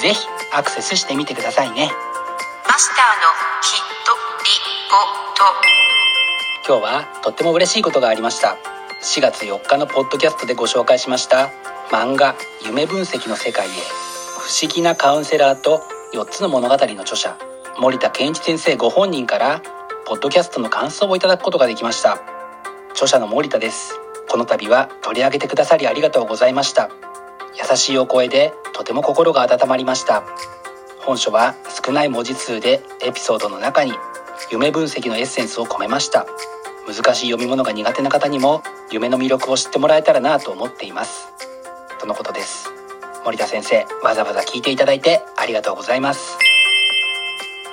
ぜひアクセスしてみてくださいね。マスターのひとりごと今日はとっても嬉しいことがありました。4月4日のポッドキャストでご紹介しました。漫画「夢分析の世界へ。不思議なカウンセラー」と4つの物語の著者。森田健一先生ご本人からポッドキャストの感想をいただくことができました。著者の森田です。この度は取り上げてくださりありがとうございました優しいお声でとても心が温まりました。本書は少ない文字数でエピソードの中に夢分析のエッセンスを込めました。難しい読み物が苦手な方にも夢の魅力を知ってもらえたらなと思っています。とのことです。森田先生わざわざ聞いていただいてありがとうございます。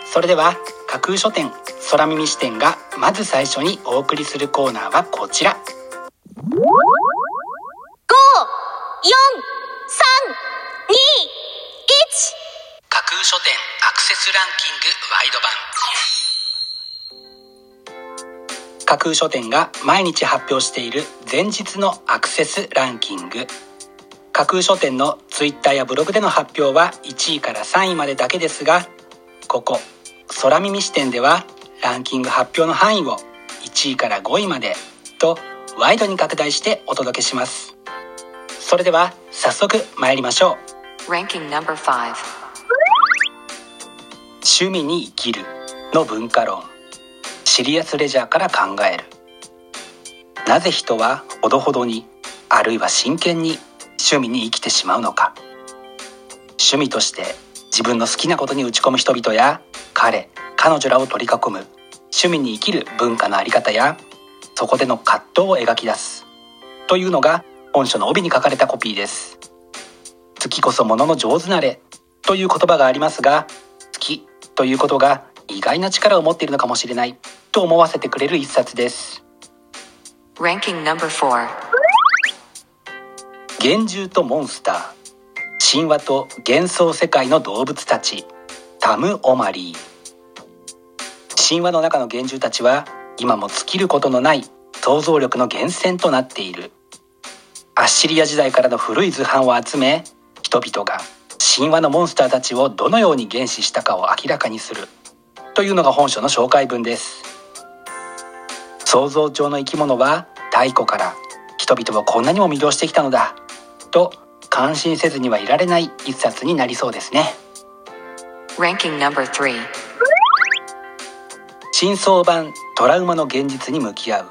それでは架空書店空耳視点がまず最初にお送りするコーナーはこちら。5 4セスランキングワイド版。架空書店が毎日発表している前日のアクセスランキング。架空書店の Twitter やブログでの発表は1位から3位までだけですがここ空耳視点ではランキング発表の範囲を1位から5位までとワイドに拡大してお届けします。それでは早速参りましょう。Ranking number 5趣味に生きる。の文化論。シリアスレジャーから考える。なぜ人はほどほどにあるいは真剣に趣味に生きてしまうのか。趣味として自分の好きなことに打ち込む人々や彼彼女らを取り囲む趣味に生きる文化のあり方やそこでの葛藤を描き出す。というのが本書の帯に書かれたコピーです。月こそものの上手なれ。という言葉がありますがということが意外な力を持っているのかもしれないと思わせてくれる一冊です。Ranking number 4幻獣とモンスター。神話と幻想世界の動物たち。タム・オマリー。神話の中の幻獣たちは今も尽きることのない想像力の源泉となっている。アッシリア時代からの古い図版を集め人々が神話のモンスターたちをどのように原始したかを明らかにする。というのが本書の紹介文です。想像上の生き物は太古から人々をこんなにも魅了してきたのだ。と感心せずにはいられない一冊になりそうですね。Ranking number 3真相版トラウマの現実に向き合う。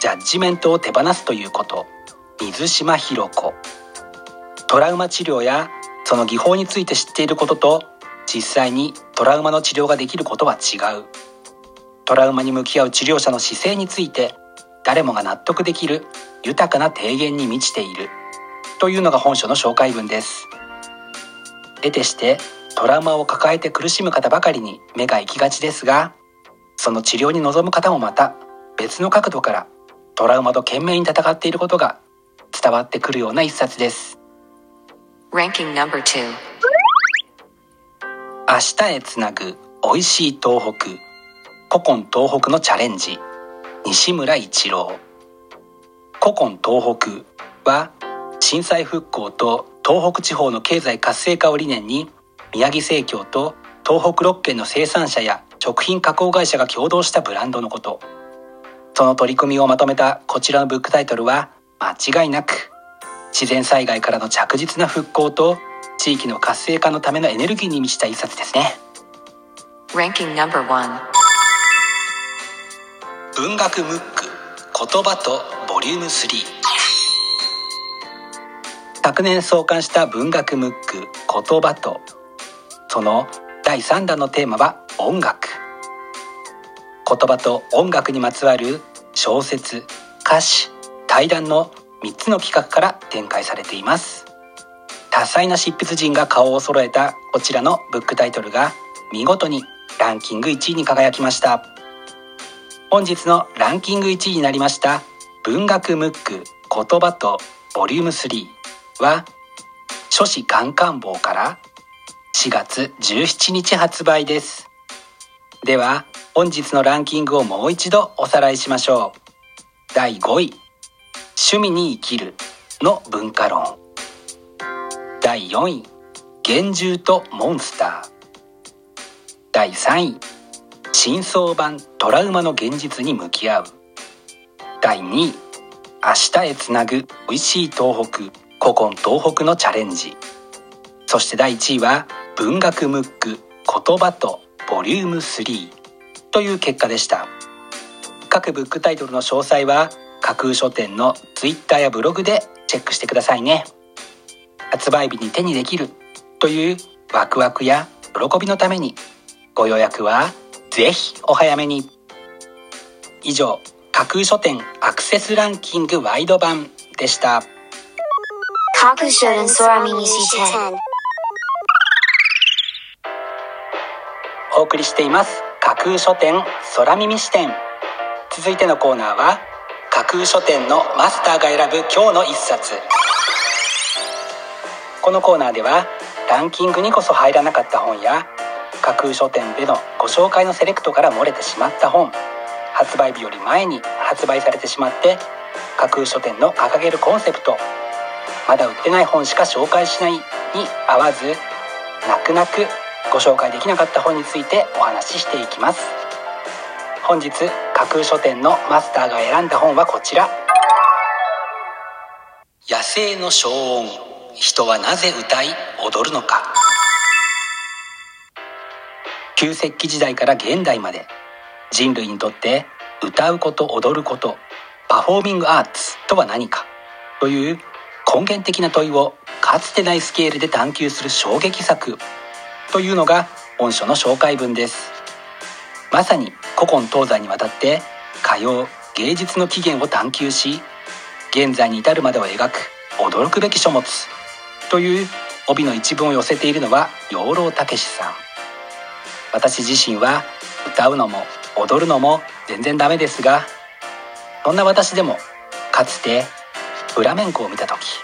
ジャッジメントを手放すということ。水島博子。トラウマ治療やその技法について知っていることと実際にトラウマの治療ができることは違う。トラウマに向き合う治療者の姿勢について誰もが納得できる豊かな提言に満ちている。というのが本書の紹介文です。得てしてトラウマを抱えて苦しむ方ばかりに目が行きがちですがその治療に臨む方もまた別の角度からトラウマと懸命に戦っていることが伝わってくるような一冊です。Ranking number 2明日へつなぐ美味しい東北。古今東北のチャレンジ。西村一郎。古今東北は震災復興と東北地方の経済活性化を理念に宮城生協と東北6県の生産者や食品加工会社が共同したブランドのこと。その取り組みをまとめたこちらのブックタイトルは間違いなく自然災害からの着実な復興と地域の活性化のためのエネルギーに満ちた一冊ですね。Ranking number 1. 文学ムック言葉とボリューム3昨年創刊した文学ムック言葉と。その第3弾のテーマは音楽。言葉と音楽にまつわる小説歌詞対談の3つの企画から展開されています。多彩な執筆陣が顔を揃えたこちらのブックタイトルが見事にランキング1位に輝きました。本日のランキング1位になりました文学ムック言葉とボリューム3は書士カンカン坊から4月17日発売です。では本日のランキングをもう一度おさらいしましょう。第5位。趣味に生きるの文化論。第4位幻獣とモンスター。第3位真相版トラウマの現実に向き合う。第2位明日へつなぐ美味しい東北。古今東北のチャレンジ。そして第1位は文学ムック言葉とボリューム3という結果でした。各ブックタイトルの詳細は架空書店の Twitter やブログでチェックしてくださいね。発売日に手にできるというワクワクや喜びのためにご予約はぜひお早めに。以上架空書店アクセスランキングワイド版でした。架空書店空耳視点お送りしています。架空書店空耳視点続いてのコーナーは架空書店のマスターが選ぶ今日の一冊。このコーナーではランキングにこそ入らなかった本や架空書店でのご紹介のセレクトから漏れてしまった本発売日より前に発売されてしまって架空書店の掲げるコンセプトまだ売ってない本しか紹介しないに合わず泣く泣くご紹介できなかった本についてお話ししていきます。本日架空書店のマスターが選んだ本はこちら。野生の消音。人はなぜ歌い踊るのか。旧石器時代から現代まで。人類にとって歌うこと踊ることパフォーミングアーツとは何か。という根源的な問いをかつてないスケールで探求する衝撃作。というのが本書の紹介文です。まさに古今東西にわたって歌謡芸術の起源を探求し現在に至るまでを描く驚くべき書物という帯の一文を寄せているのは養老孟司さん。私自身は歌うのも踊るのも全然ダメですがそんな私でもかつてフラメンコを見た時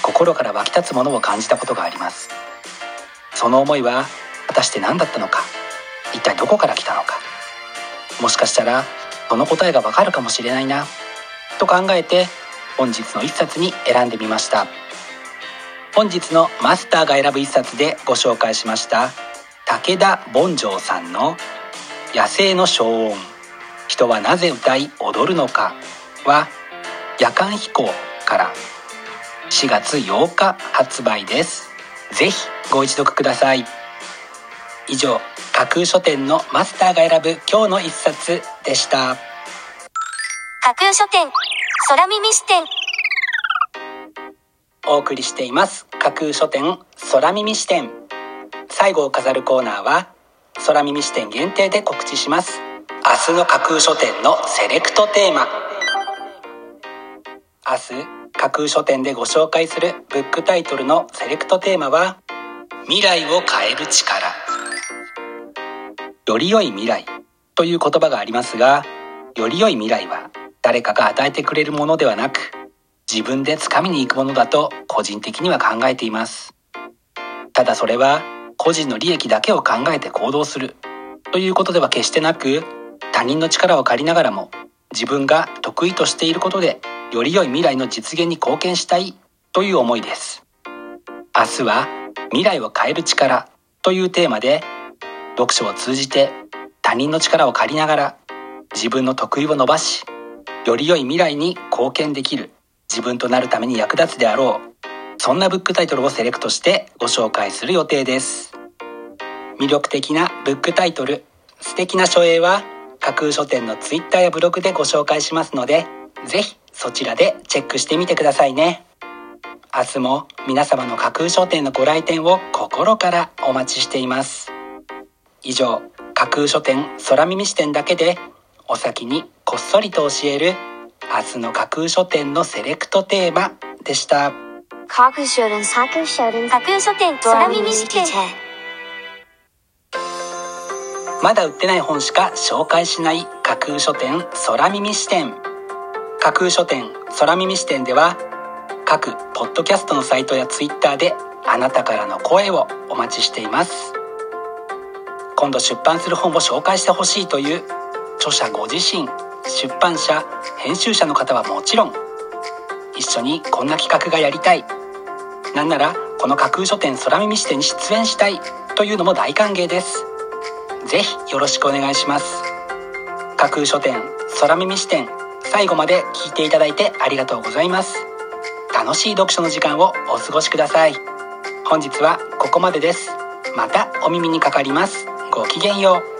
心から湧き立つものを感じたことがあります。その思いは果たして何だったのか。体どこから来たのか？もしかしたらその答えがわかるかもしれないな。と考えて本日の一冊に選んでみました。本日のマスターが選ぶ一冊でご紹介しました武田凡城さんの「野生の消音。人はなぜ歌い踊るのか」は夜間飛行から。4月8日発売です。ぜひご一読ください。以上架空書店のマスターが選ぶ今日の一冊でした。架空書店空耳視点。お送りしています。架空書店空耳視点。最後を飾るコーナーは空耳視点限定で告知します。明日の架空書店のセレクトテーマ。明日架空書店でご紹介するブックタイトルのセレクトテーマは未来を変える力より良い未来という言葉がありますがより良い未来は誰かが与えてくれるものではなく自分で掴みに行くものだと個人的には考えています。ただそれは個人の利益だけを考えて行動するということでは決してなく他人の力を借りながらも自分が得意としていることでより良い未来の実現に貢献したいという思いです。明日は未来を変える力というテーマで読書を通じて他人の力を借りながら自分の得意を伸ばしより良い未来に貢献できる自分となるために役立つであろうそんなブックタイトルをセレクトしてご紹介する予定です。魅力的なブックタイトル素敵な書影は架空書店のツイッターやブログでご紹介しますのでぜひそちらでチェックしてみてくださいね。明日も皆様の架空書店のご来店を心からお待ちしています。以上架空書店空耳視点だけでお先にこっそりと教える明日の架空書店のセレクトテーマでした。架空書店架空書店架空書店空耳視点。まだ売ってない本しか紹介しない架空書店空耳視点。架空書店空耳視点では各ポッドキャストのサイトやツイッターであなたからの声をお待ちしています今度出版する本を紹介してほしいという著者ご自身出版社編集者の方はもちろん一緒にこんな企画がやりたい。なんならこの架空書店空耳視点に出演したいというのも大歓迎です。ぜひよろしくお願いします。架空書店空耳視点最後まで聞いていただいてありがとうございます。楽しい読書の時間をお過ごしください。本日はここまでです。またお耳にかかります。ごきげんよう。